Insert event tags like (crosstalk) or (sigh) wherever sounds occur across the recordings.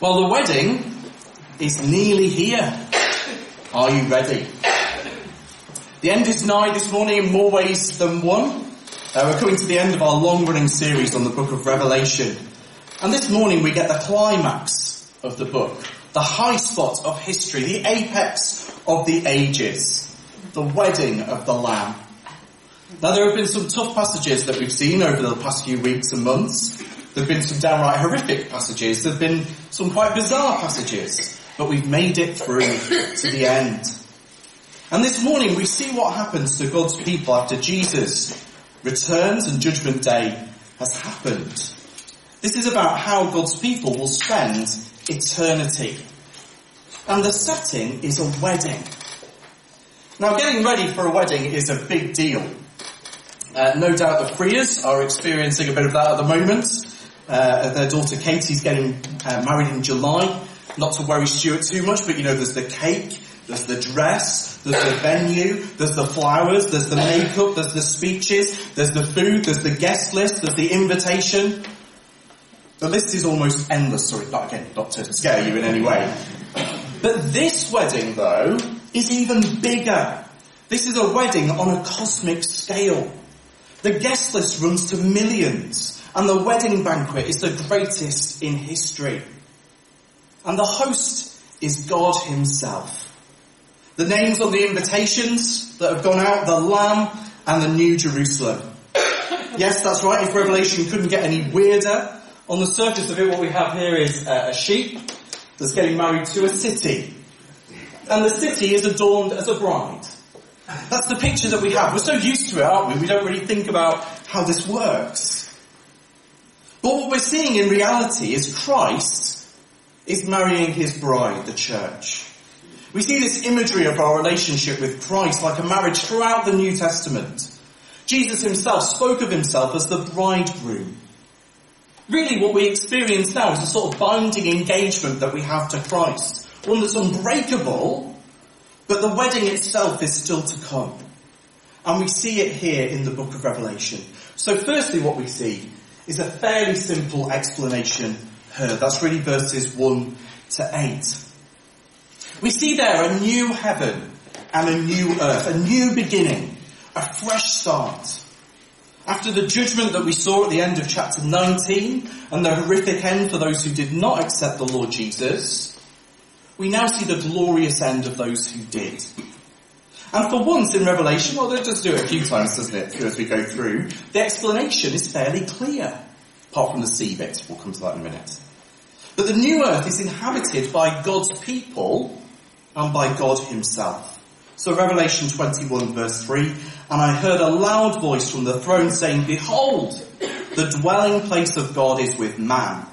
Well, the wedding is nearly here. Are you ready? The end is nigh this morning in more ways than one. Uh, we're coming to the end of our long running series on the book of Revelation. And this morning we get the climax of the book, the high spot of history, the apex of the ages, the wedding of the Lamb. Now there have been some tough passages that we've seen over the past few weeks and months. There have been some downright horrific passages. There have been some quite bizarre passages. But we've made it through to the end. And this morning we see what happens to God's people after Jesus returns and judgment day has happened. This is about how God's people will spend eternity. And the setting is a wedding. Now getting ready for a wedding is a big deal. Uh, no doubt the Freers are experiencing a bit of that at the moment. Uh, their daughter Katie's getting uh, married in July. Not to worry Stuart too much, but you know, there's the cake, there's the dress, there's the venue, there's the flowers, there's the makeup, there's the speeches, there's the food, there's the guest list, there's the invitation. The list is almost endless. Sorry, not again, not to scare you in any way. But this wedding, though, is even bigger. This is a wedding on a cosmic scale. The guest list runs to millions, and the wedding banquet is the greatest in history. And the host is God himself. The names on the invitations that have gone out, the Lamb and the New Jerusalem. Yes, that's right, if Revelation couldn't get any weirder, on the surface of it what we have here is uh, a sheep that's getting married to a city. And the city is adorned as a bride. That's the picture that we have. We're so used to it, aren't we? We don't really think about how this works. But what we're seeing in reality is Christ is marrying his bride, the church. We see this imagery of our relationship with Christ like a marriage throughout the New Testament. Jesus himself spoke of himself as the bridegroom. Really what we experience now is a sort of binding engagement that we have to Christ. One that's unbreakable, but the wedding itself is still to come. And we see it here in the book of Revelation. So firstly what we see is a fairly simple explanation here. That's really verses 1 to 8. We see there a new heaven and a new earth, a new beginning, a fresh start. After the judgment that we saw at the end of chapter 19 and the horrific end for those who did not accept the Lord Jesus, we now see the glorious end of those who did. And for once in Revelation, well, they'll just do it a few times, doesn't it, as we go through, the explanation is fairly clear, apart from the sea bit. We'll come to that in a minute. But the new earth is inhabited by God's people and by God himself. So Revelation 21 verse 3, and I heard a loud voice from the throne saying, Behold, the dwelling place of God is with man.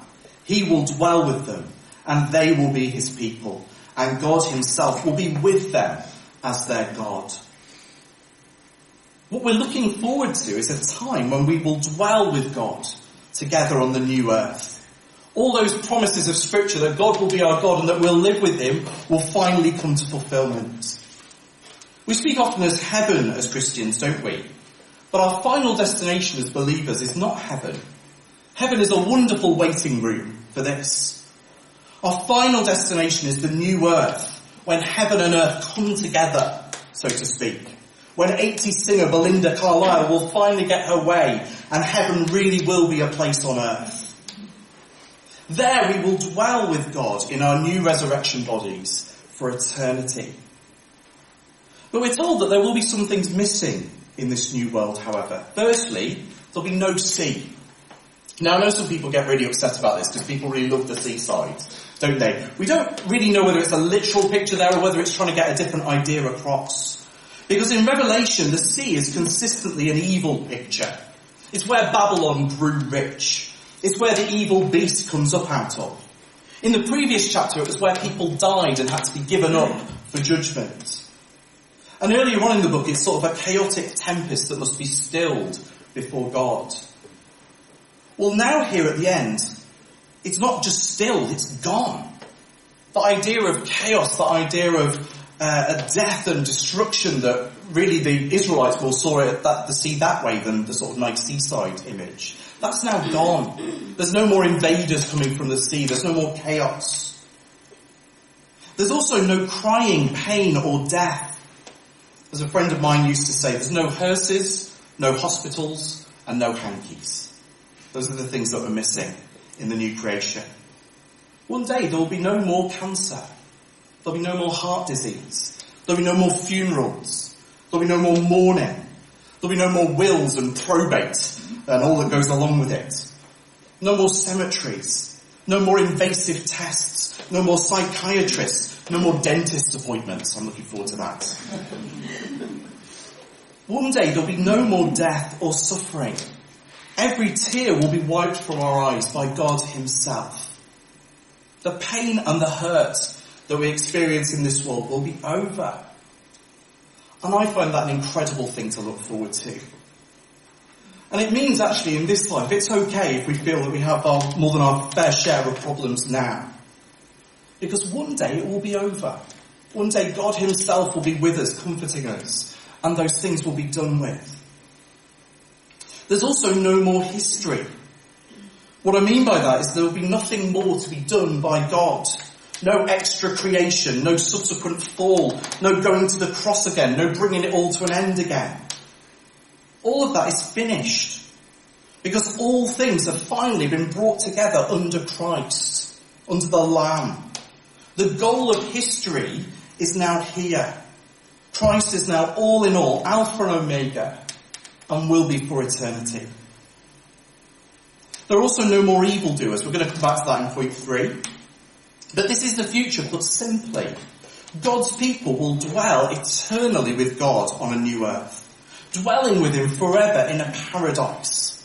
He will dwell with them, and they will be his people, and God himself will be with them as their God. What we're looking forward to is a time when we will dwell with God together on the new earth. All those promises of scripture that God will be our God and that we'll live with him will finally come to fulfillment. We speak often as heaven as Christians, don't we? But our final destination as believers is not heaven. Heaven is a wonderful waiting room for this. Our final destination is the new earth, when heaven and earth come together, so to speak. When 80 singer Belinda Carlisle will finally get her way and heaven really will be a place on earth. There we will dwell with God in our new resurrection bodies for eternity. But we're told that there will be some things missing in this new world, however. Firstly, there'll be no sea. Now I know some people get really upset about this because people really love the seaside, don't they? We don't really know whether it's a literal picture there or whether it's trying to get a different idea across. Because in Revelation, the sea is consistently an evil picture. It's where Babylon grew rich. It's where the evil beast comes up out of. In the previous chapter, it was where people died and had to be given up for judgment. And earlier on in the book, it's sort of a chaotic tempest that must be stilled before God. Well, now here at the end, it's not just still, it's gone. The idea of chaos, the idea of uh, a death and destruction that really the Israelites will saw it at that, the sea that way than the sort of nice seaside image. That's now gone. There's no more invaders coming from the sea. There's no more chaos. There's also no crying, pain or death. As a friend of mine used to say, there's no hearses, no hospitals and no hankies. Those are the things that we're missing in the new creation. One day there will be no more cancer. There'll be no more heart disease. There'll be no more funerals. There'll be no more mourning. There'll be no more wills and probate and all that goes along with it. No more cemeteries. No more invasive tests. No more psychiatrists. No more dentist appointments. I'm looking forward to that. (laughs) One day there'll be no more death or suffering. Every tear will be wiped from our eyes by God himself. The pain and the hurt that we experience in this world will be over. And I find that an incredible thing to look forward to. And it means actually in this life, it's okay if we feel that we have our, more than our fair share of problems now. Because one day it will be over. One day God himself will be with us, comforting us, and those things will be done with. There's also no more history. What I mean by that is there will be nothing more to be done by God. No extra creation, no subsequent fall, no going to the cross again, no bringing it all to an end again. All of that is finished. Because all things have finally been brought together under Christ, under the Lamb. The goal of history is now here. Christ is now all in all, Alpha and Omega, and will be for eternity. There are also no more evildoers. We're going to come back to that in point three. But this is the future, put simply. God's people will dwell eternally with God on a new earth, dwelling with Him forever in a paradise.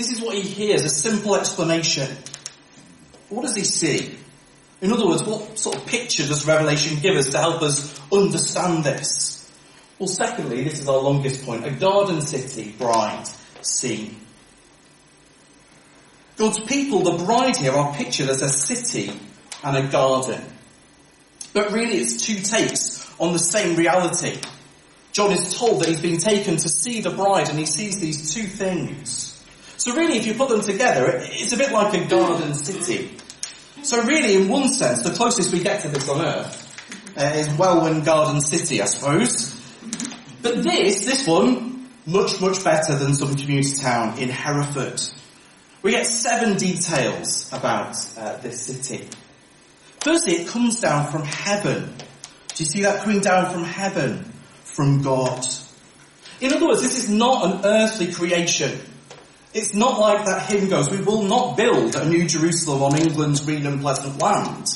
This is what he hears, a simple explanation. What does he see? In other words, what sort of picture does Revelation give us to help us understand this? Well, secondly, this is our longest point, a garden city bride scene. God's people, the bride here, are pictured as a city and a garden. But really it's two takes on the same reality. John is told that he's been taken to see the bride and he sees these two things. So really if you put them together, it's a bit like a garden city. So really in one sense, the closest we get to this on earth uh, is Welwyn Garden City, I suppose. But this, this one, much, much better than some community town in Hereford. We get seven details about uh, this city. Firstly, it comes down from heaven. Do you see that coming down from heaven? From God. In other words, this is not an earthly creation. It's not like that hymn goes, we will not build a new Jerusalem on England's green and pleasant land.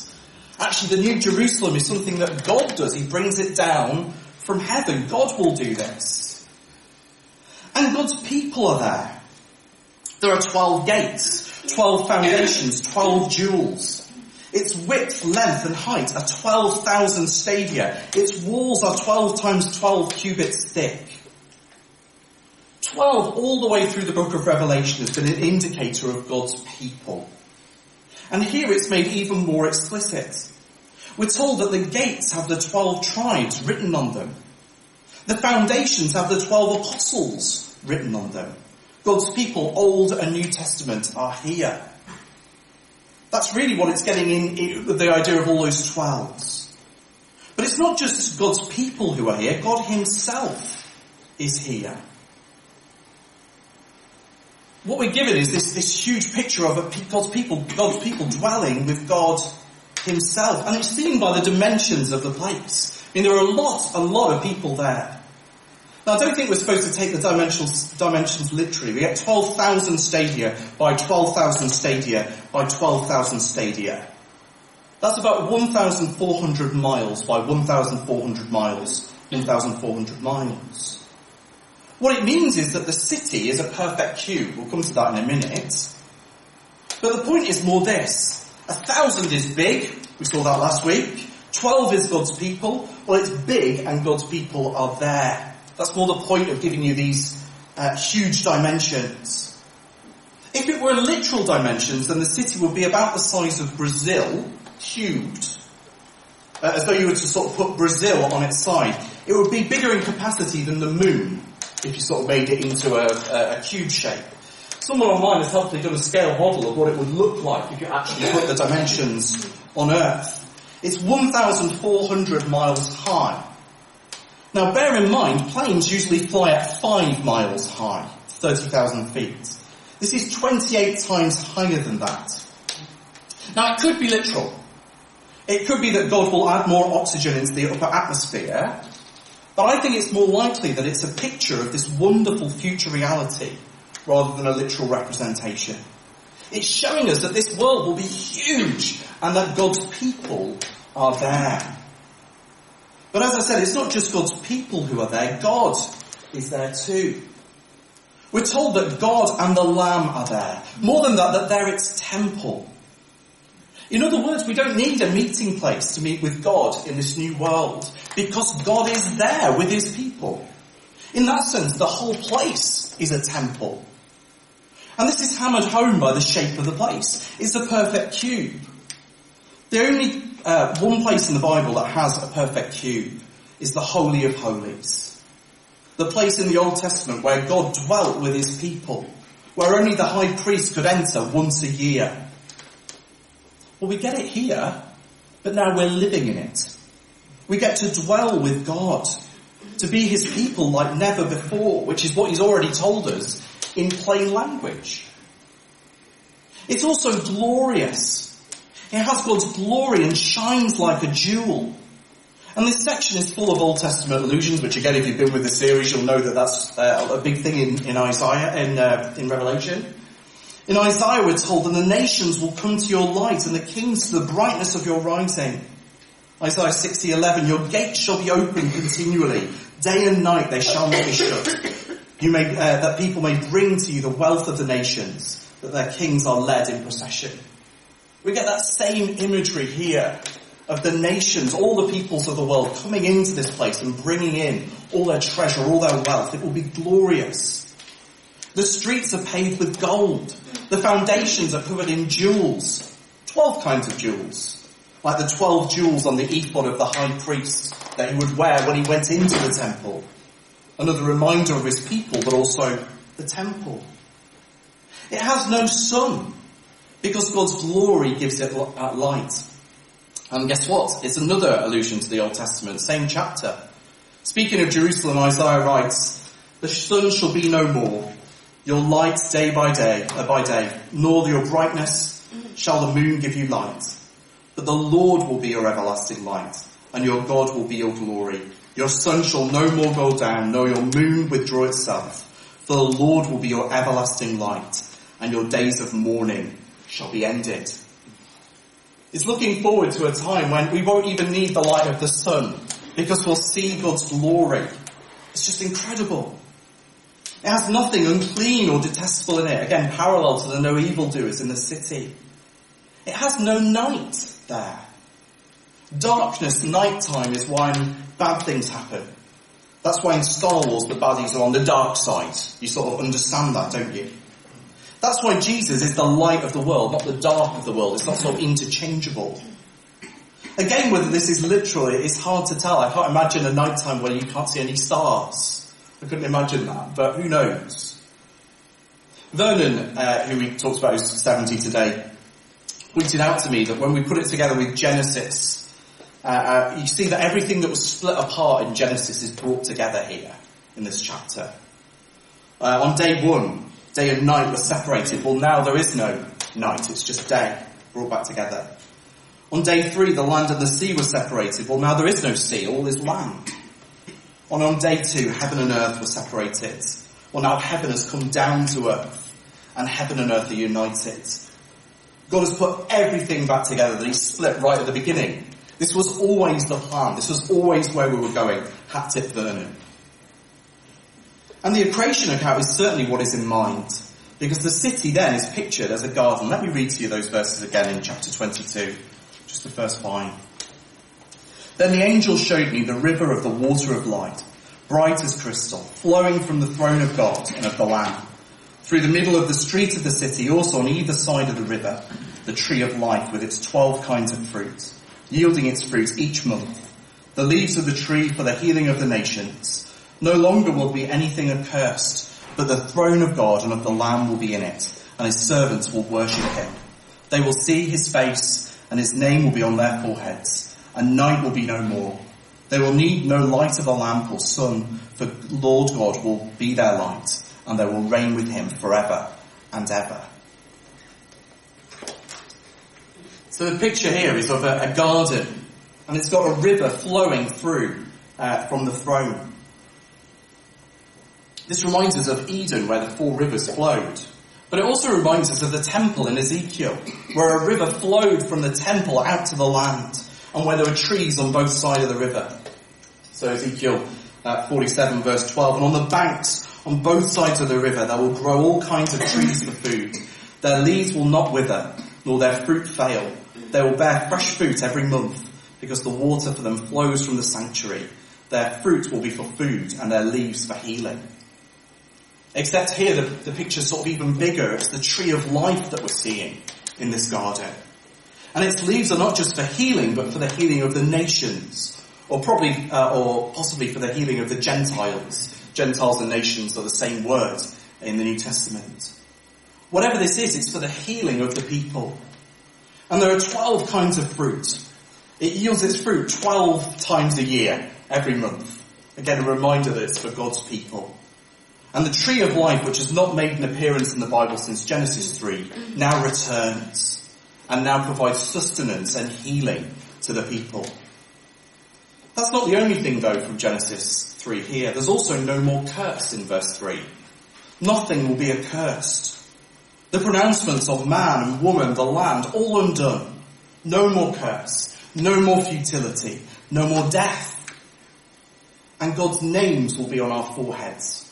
Actually, the new Jerusalem is something that God does. He brings it down from heaven. God will do this. And God's people are there. There are 12 gates, 12 foundations, 12 jewels. Its width, length and height are 12,000 stadia. Its walls are 12 times 12 cubits thick. 12 all the way through the book of Revelation has been an indicator of God's people. And here it's made even more explicit. We're told that the gates have the 12 tribes written on them. The foundations have the 12 apostles written on them. God's people, Old and New Testament, are here. That's really what it's getting in, with the idea of all those twelves. But it's not just God's people who are here, God himself is here. What we're given is this, this huge picture of God's people, God's people dwelling with God himself. And it's seen by the dimensions of the place. I mean, there are a lot, a lot of people there. Now, I don't think we're supposed to take the dimensions, dimensions literally. We get 12,000 stadia by 12,000 stadia by 12,000 stadia. That's about 1,400 miles by 1,400 miles, 1,400 miles. What it means is that the city is a perfect cube. We'll come to that in a minute. But the point is more this. A thousand is big. We saw that last week. Twelve is God's people. Well, it's big and God's people are there. That's more the point of giving you these uh, huge dimensions. If it were literal dimensions, then the city would be about the size of Brazil, cubed. uh, as though you were to sort of put Brazil on its side. It would be bigger in capacity than the moon if you sort of made it into a, a, a cube shape. Someone online has helpfully done a scale model of what it would look like if you actually put the dimensions on Earth. It's 1,400 miles high. Now bear in mind, planes usually fly at 5 miles high, 30,000 feet. This is 28 times higher than that. Now it could be literal. It could be that God will add more oxygen into the upper atmosphere, but I think it's more likely that it's a picture of this wonderful future reality rather than a literal representation. It's showing us that this world will be huge and that God's people are there. But as I said, it's not just God's people who are there, God is there too. We're told that God and the Lamb are there. More than that, that they're its temple. In other words, we don't need a meeting place to meet with God in this new world because God is there with his people. In that sense, the whole place is a temple. And this is hammered home by the shape of the place. It's a perfect cube. The only uh, one place in the Bible that has a perfect cube is the Holy of Holies. The place in the Old Testament where God dwelt with his people, where only the high priest could enter once a year. Well, we get it here, but now we're living in it. We get to dwell with God, to be his people like never before, which is what he's already told us in plain language. It's also glorious. It has God's glory and shines like a jewel. And this section is full of Old Testament allusions, which again, if you've been with the series, you'll know that that's uh, a big thing in, in Isaiah, in, uh, in Revelation. In Isaiah we're told, that the nations will come to your light and the kings to the brightness of your rising. Isaiah 60:11, your gates shall be open continually. Day and night they shall not be shut. You may, uh, that people may bring to you the wealth of the nations, that their kings are led in procession. We get that same imagery here of the nations, all the peoples of the world coming into this place and bringing in all their treasure, all their wealth. It will be glorious. The streets are paved with gold. The foundations are covered in jewels. Twelve kinds of jewels. Like the twelve jewels on the ephod of the high priest that he would wear when he went into the temple. Another reminder of his people, but also the temple. It has no sun because God's glory gives it light. And guess what? It's another allusion to the Old Testament, same chapter. Speaking of Jerusalem, Isaiah writes, The sun shall be no more, your light day by day, uh, by day, nor your brightness shall the moon give you light. But the Lord will be your everlasting light, and your God will be your glory. Your sun shall no more go down, nor your moon withdraw itself. For the Lord will be your everlasting light, and your days of mourning shall be ended. It's looking forward to a time when we won't even need the light of the sun, because we'll see God's glory. It's just incredible. It has nothing unclean or detestable in it. Again, parallel to the no evildoers in the city. It has no night there. Darkness, nighttime is when bad things happen. That's why in Star Wars the baddies are on the dark side. You sort of understand that, don't you? That's why Jesus is the light of the world, not the dark of the world. It's not of interchangeable. Again, whether this is literal, it's hard to tell. I can't imagine a nighttime where you can't see any stars. I couldn't imagine that, but who knows? Vernon, uh, who we talked about, who's 70 today, pointed out to me that when we put it together with Genesis, uh, uh, you see that everything that was split apart in Genesis is brought together here in this chapter. Uh, on day one, day and night were separated. Well, now there is no night; it's just day brought back together. On day three, the land and the sea were separated. Well, now there is no sea; all is land. On, on day two, heaven and earth were separated. Well, now heaven has come down to earth, and heaven and earth are united. God has put everything back together that He split right at the beginning. This was always the plan. This was always where we were going. Hatip Vernon. And the creation account is certainly what is in mind. Because the city then is pictured as a garden. Let me read to you those verses again in chapter 22. Just the first line. Then the angel showed me the river of the water of light, bright as crystal, flowing from the throne of God and of the Lamb. Through the middle of the street of the city, also on either side of the river, the tree of life with its twelve kinds of fruit yielding its fruit each month. The leaves of the tree for the healing of the nations. No longer will be anything accursed, but the throne of God and of the Lamb will be in it, and his servants will worship him. They will see his face, and his name will be on their foreheads, and night will be no more. They will need no light of a lamp or sun, for Lord God will be their light, and they will reign with him forever and ever. So the picture here is of a, a garden, and it's got a river flowing through uh, from the throne. This reminds us of Eden, where the four rivers flowed. But it also reminds us of the temple in Ezekiel, where a river flowed from the temple out to the land, and where there were trees on both sides of the river. So Ezekiel uh, 47 verse 12, and on the banks on both sides of the river there will grow all kinds of trees for food. Their leaves will not wither, nor their fruit fail. They will bear fresh fruit every month, because the water for them flows from the sanctuary. Their fruit will be for food, and their leaves for healing. Except here, the, the picture's sort of even bigger. It's the tree of life that we're seeing in this garden. And its leaves are not just for healing, but for the healing of the nations. Or probably, uh, or possibly for the healing of the Gentiles. Gentiles and nations are the same word in the New Testament. Whatever this is, it's for the healing of the people. And there are 12 kinds of fruit. It yields its fruit 12 times a year, every month. Again, a reminder that it's for God's people. And the tree of life, which has not made an appearance in the Bible since Genesis 3, now returns and now provides sustenance and healing to the people. That's not the only thing though from Genesis 3 here. There's also no more curse in verse 3. Nothing will be accursed. The pronouncements of man and woman, the land, all undone. No more curse. No more futility. No more death. And God's names will be on our foreheads.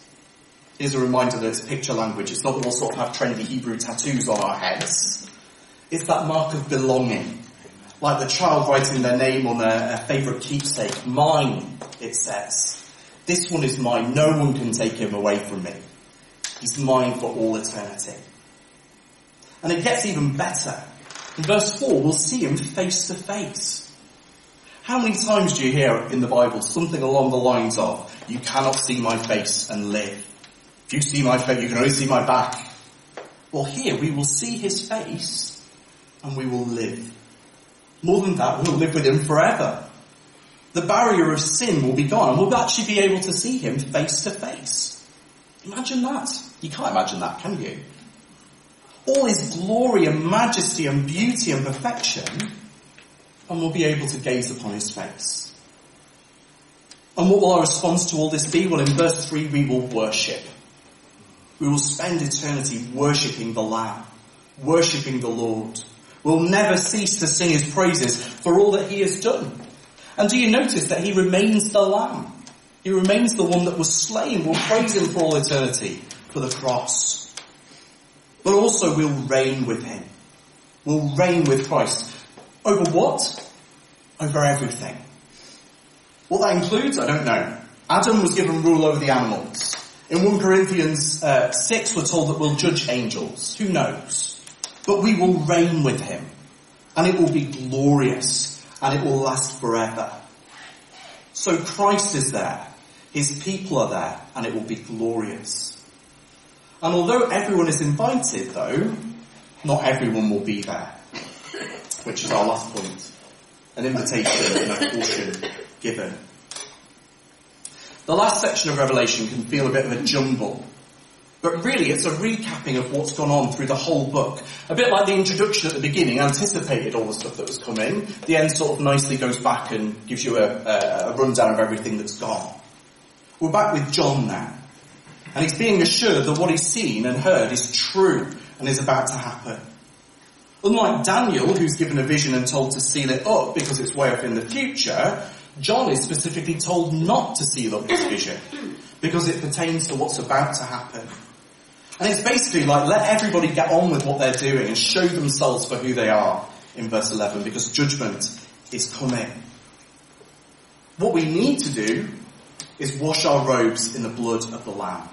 Here's a reminder that it's picture language. It's not that we'll sort of have trendy Hebrew tattoos on our heads. It's that mark of belonging. Like the child writing their name on their, favourite keepsake. Mine, it says. This one is mine. No one can take him away from me. He's mine for all eternity. And it gets even better. In verse 4, we'll see him face to face. How many times do you hear in the Bible something along the lines of, you cannot see my face and live? If you see my face, you can only see my back. Well, here we will see his face and we will live. More than that, we'll live with him forever. The barrier of sin will be gone and we'll actually be able to see him face to face. Imagine that. You can't imagine that, can you? All his glory and majesty and beauty and perfection and we'll be able to gaze upon his face. And what will our response to all this be? Well, in verse 3, we will worship. We will spend eternity worshipping the Lamb, worshipping the Lord. We'll never cease to sing his praises for all that he has done. And do you notice that he remains the Lamb? He remains the one that was slain. We'll praise him for all eternity for the cross. But also we'll reign with him. We'll reign with Christ. Over what? Over everything. What that includes, I don't know. Adam was given rule over the animals. In 1 Corinthians uh, 6, we're told that we'll judge angels. Who knows? But we will reign with him. And it will be glorious. And it will last forever. So Christ is there. His people are there. And it will be glorious. And although everyone is invited though, not everyone will be there. Which is our last point. An invitation and a caution given. The last section of Revelation can feel a bit of a jumble. But really, it's a recapping of what's gone on through the whole book. A bit like the introduction at the beginning anticipated all the stuff that was coming. The end sort of nicely goes back and gives you a, a, a rundown of everything that's gone. We're back with John now. And he's being assured that what he's seen and heard is true and is about to happen. Unlike Daniel, who's given a vision and told to seal it up because it's way off in the future, John is specifically told not to seal up his vision because it pertains to what's about to happen. And it's basically like let everybody get on with what they're doing and show themselves for who they are in verse 11 because judgment is coming. What we need to do is wash our robes in the blood of the Lamb.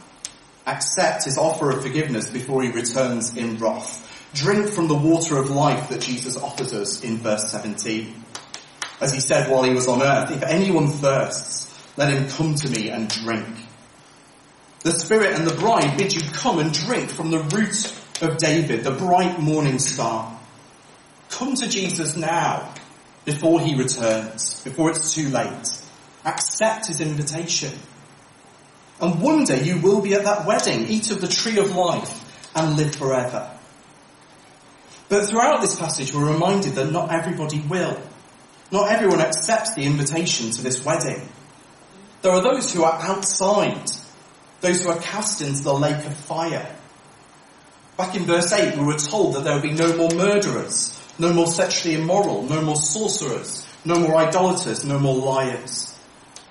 Accept his offer of forgiveness before he returns in wrath. Drink from the water of life that Jesus offers us in verse 17. as he said while he was on earth, if anyone thirsts, let him come to me and drink. The Spirit and the bride bid you come and drink from the root of David, the bright morning star. Come to Jesus now, before he returns, before it's too late. Accept his invitation. And one day you will be at that wedding, eat of the tree of life, and live forever. But throughout this passage we're reminded that not everybody will. Not everyone accepts the invitation to this wedding. There are those who are outside, those who are cast into the lake of fire. Back in verse 8 we were told that there would be no more murderers, no more sexually immoral, no more sorcerers, no more idolaters, no more liars.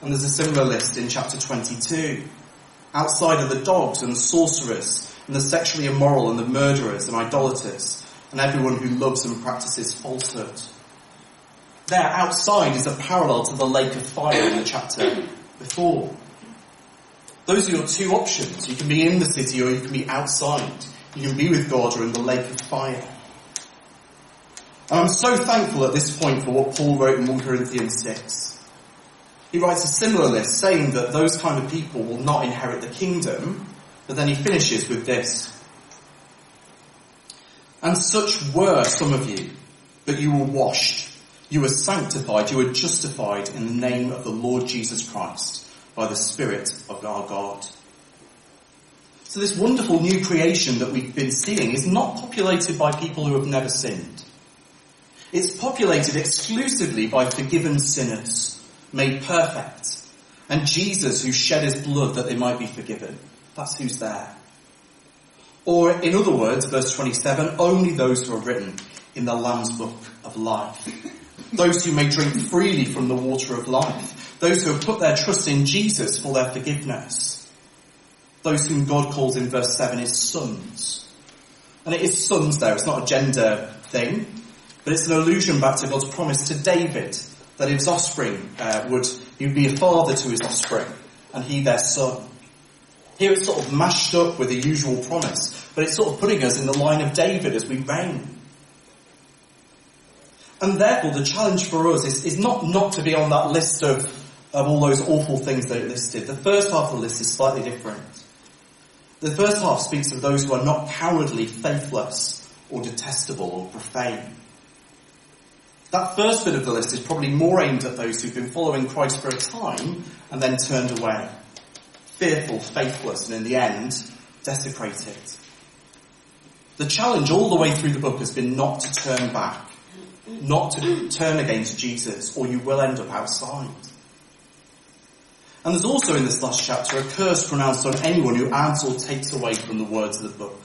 And there's a similar list in chapter 22. Outside are the dogs and the sorcerers, and the sexually immoral and the murderers and idolaters, and everyone who loves and practices falsehood. There, outside is a parallel to the lake of fire in the chapter before. Those are your two options. You can be in the city or you can be outside. You can be with God or in the lake of fire. And I'm so thankful at this point for what Paul wrote in 1 Corinthians 6. He writes a similar list saying that those kind of people will not inherit the kingdom, but then he finishes with this. And such were some of you, but you were washed, you were sanctified, you were justified in the name of the Lord Jesus Christ by the Spirit of our God. So this wonderful new creation that we've been seeing is not populated by people who have never sinned. It's populated exclusively by forgiven sinners, made perfect, and Jesus who shed his blood that they might be forgiven. That's who's there. Or in other words, verse 27, only those who are written in the Lamb's book of life. Those who may drink freely from the water of life. Those who have put their trust in Jesus for their forgiveness. Those whom God calls in verse 7 his sons. And it is sons there, it's not a gender thing, but it's an allusion back to God's promise to David that his offspring uh, would, he would be a father to his offspring and he their son. Here it's sort of mashed up with the usual promise, but it's sort of putting us in the line of David as we reign. And therefore the challenge for us is, is not not to be on that list of, of all those awful things that it listed. The first half of the list is slightly different. The first half speaks of those who are not cowardly, faithless, or detestable, or profane. That first bit of the list is probably more aimed at those who've been following Christ for a time and then turned away fearful, faithless, and in the end, desecrated. The challenge all the way through the book has been not to turn back, not to turn against Jesus, or you will end up outside. And there's also in this last chapter a curse pronounced on anyone who adds or takes away from the words of the book.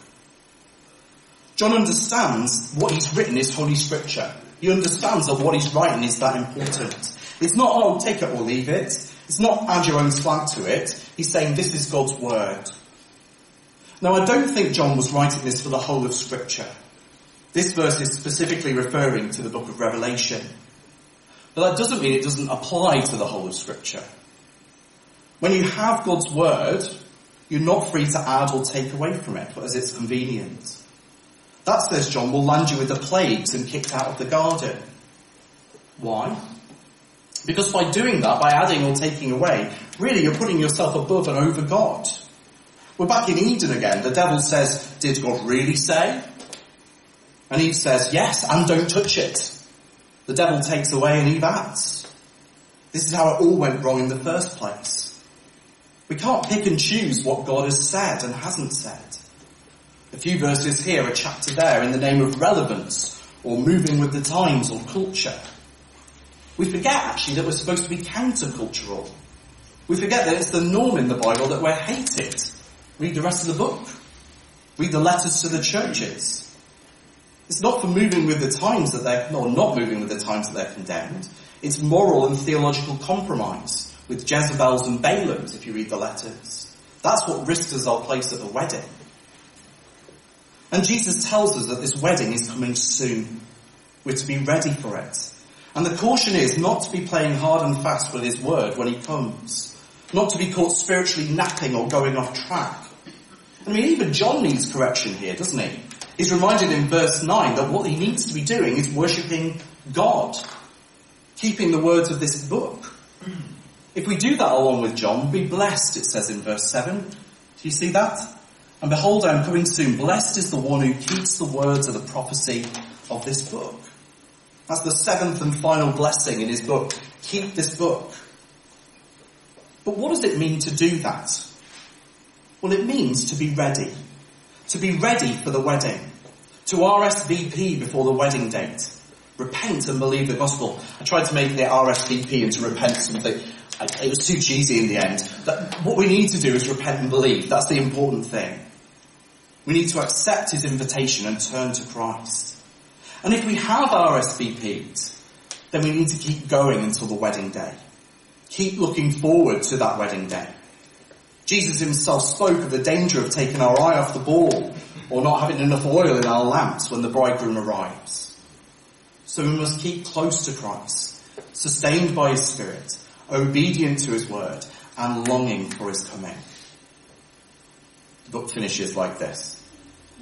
John understands what he's written is Holy Scripture. He understands that what he's writing is that important. It's not, oh, take it or leave it. It's not add your own slant to it. He's saying this is God's word. Now I don't think John was writing this for the whole of scripture. This verse is specifically referring to the book of Revelation. But that doesn't mean it doesn't apply to the whole of scripture. When you have God's word, you're not free to add or take away from it as it's convenient. That, says John, will land you with the plagues and kicked out of the garden. Why? Because by doing that, by adding or taking away, really you're putting yourself above and over God. We're back in Eden again. The devil says, did God really say? And Eve says, yes, and don't touch it. The devil takes away and Eve adds. This is how it all went wrong in the first place. We can't pick and choose what God has said and hasn't said. A few verses here, a chapter there in the name of relevance or moving with the times or culture. We forget actually that we're supposed to be countercultural. We forget that it's the norm in the Bible that we're hated. Read the rest of the book. Read the letters to the churches. It's not for moving with the times that they're, or not moving with the times that they're condemned. It's moral and theological compromise with Jezebels and Balaams if you read the letters. That's what risked us our place at the wedding. And Jesus tells us that this wedding is coming soon. We're to be ready for it. And the caution is not to be playing hard and fast with his word when he comes. Not to be caught spiritually napping or going off track. I mean, even John needs correction here, doesn't he? He's reminded in verse 9 that what he needs to be doing is worshipping God. keeping the words of this book. If we do that along with John, be blessed, it says in verse 7. Do you see that? And behold, I am coming soon. Blessed is the one who keeps the words of the prophecy of this book. That's the seventh and final blessing in his book. Keep this book. But what does it mean to do that? Well, it means to be ready. To be ready for the wedding. To RSVP before the wedding date. Repent and believe the gospel. I tried to make the RSVP into repent something. It was too cheesy in the end. what we need to do is repent and believe. That's the important thing. We need to accept his invitation and turn to Christ. And if we have RSVP'd, then we need to keep going until the wedding day. Keep looking forward to that wedding day. Jesus himself spoke of the danger of taking our eye off the ball or not having enough oil in our lamps when the bridegroom arrives. So we must keep close to Christ, sustained by his spirit, obedient to his word, and longing for his coming. The book finishes like this.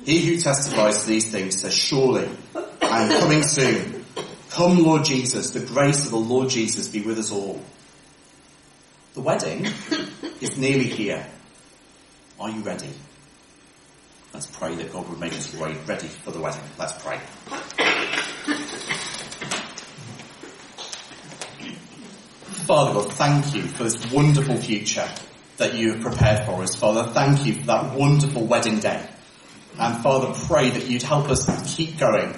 He who testifies to these things says, surely I am coming soon. Come Lord Jesus, the grace of the Lord Jesus be with us all. The wedding is nearly here. Are you ready? Let's pray that God would make us ready for the wedding. Let's pray. Father God, thank you for this wonderful future that you have prepared for us. Father, thank you for that wonderful wedding day. And Father, pray that you'd help us keep going.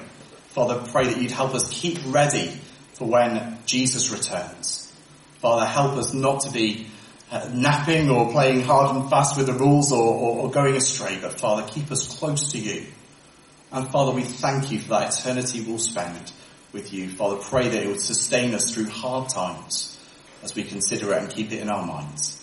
Father, pray that you'd help us keep ready for when Jesus returns. Father, help us not to be uh, napping or playing hard and fast with the rules or, or, or going astray, but Father, keep us close to you. And Father, we thank you for that eternity we'll spend with you. Father, pray that it would sustain us through hard times as we consider it and keep it in our minds.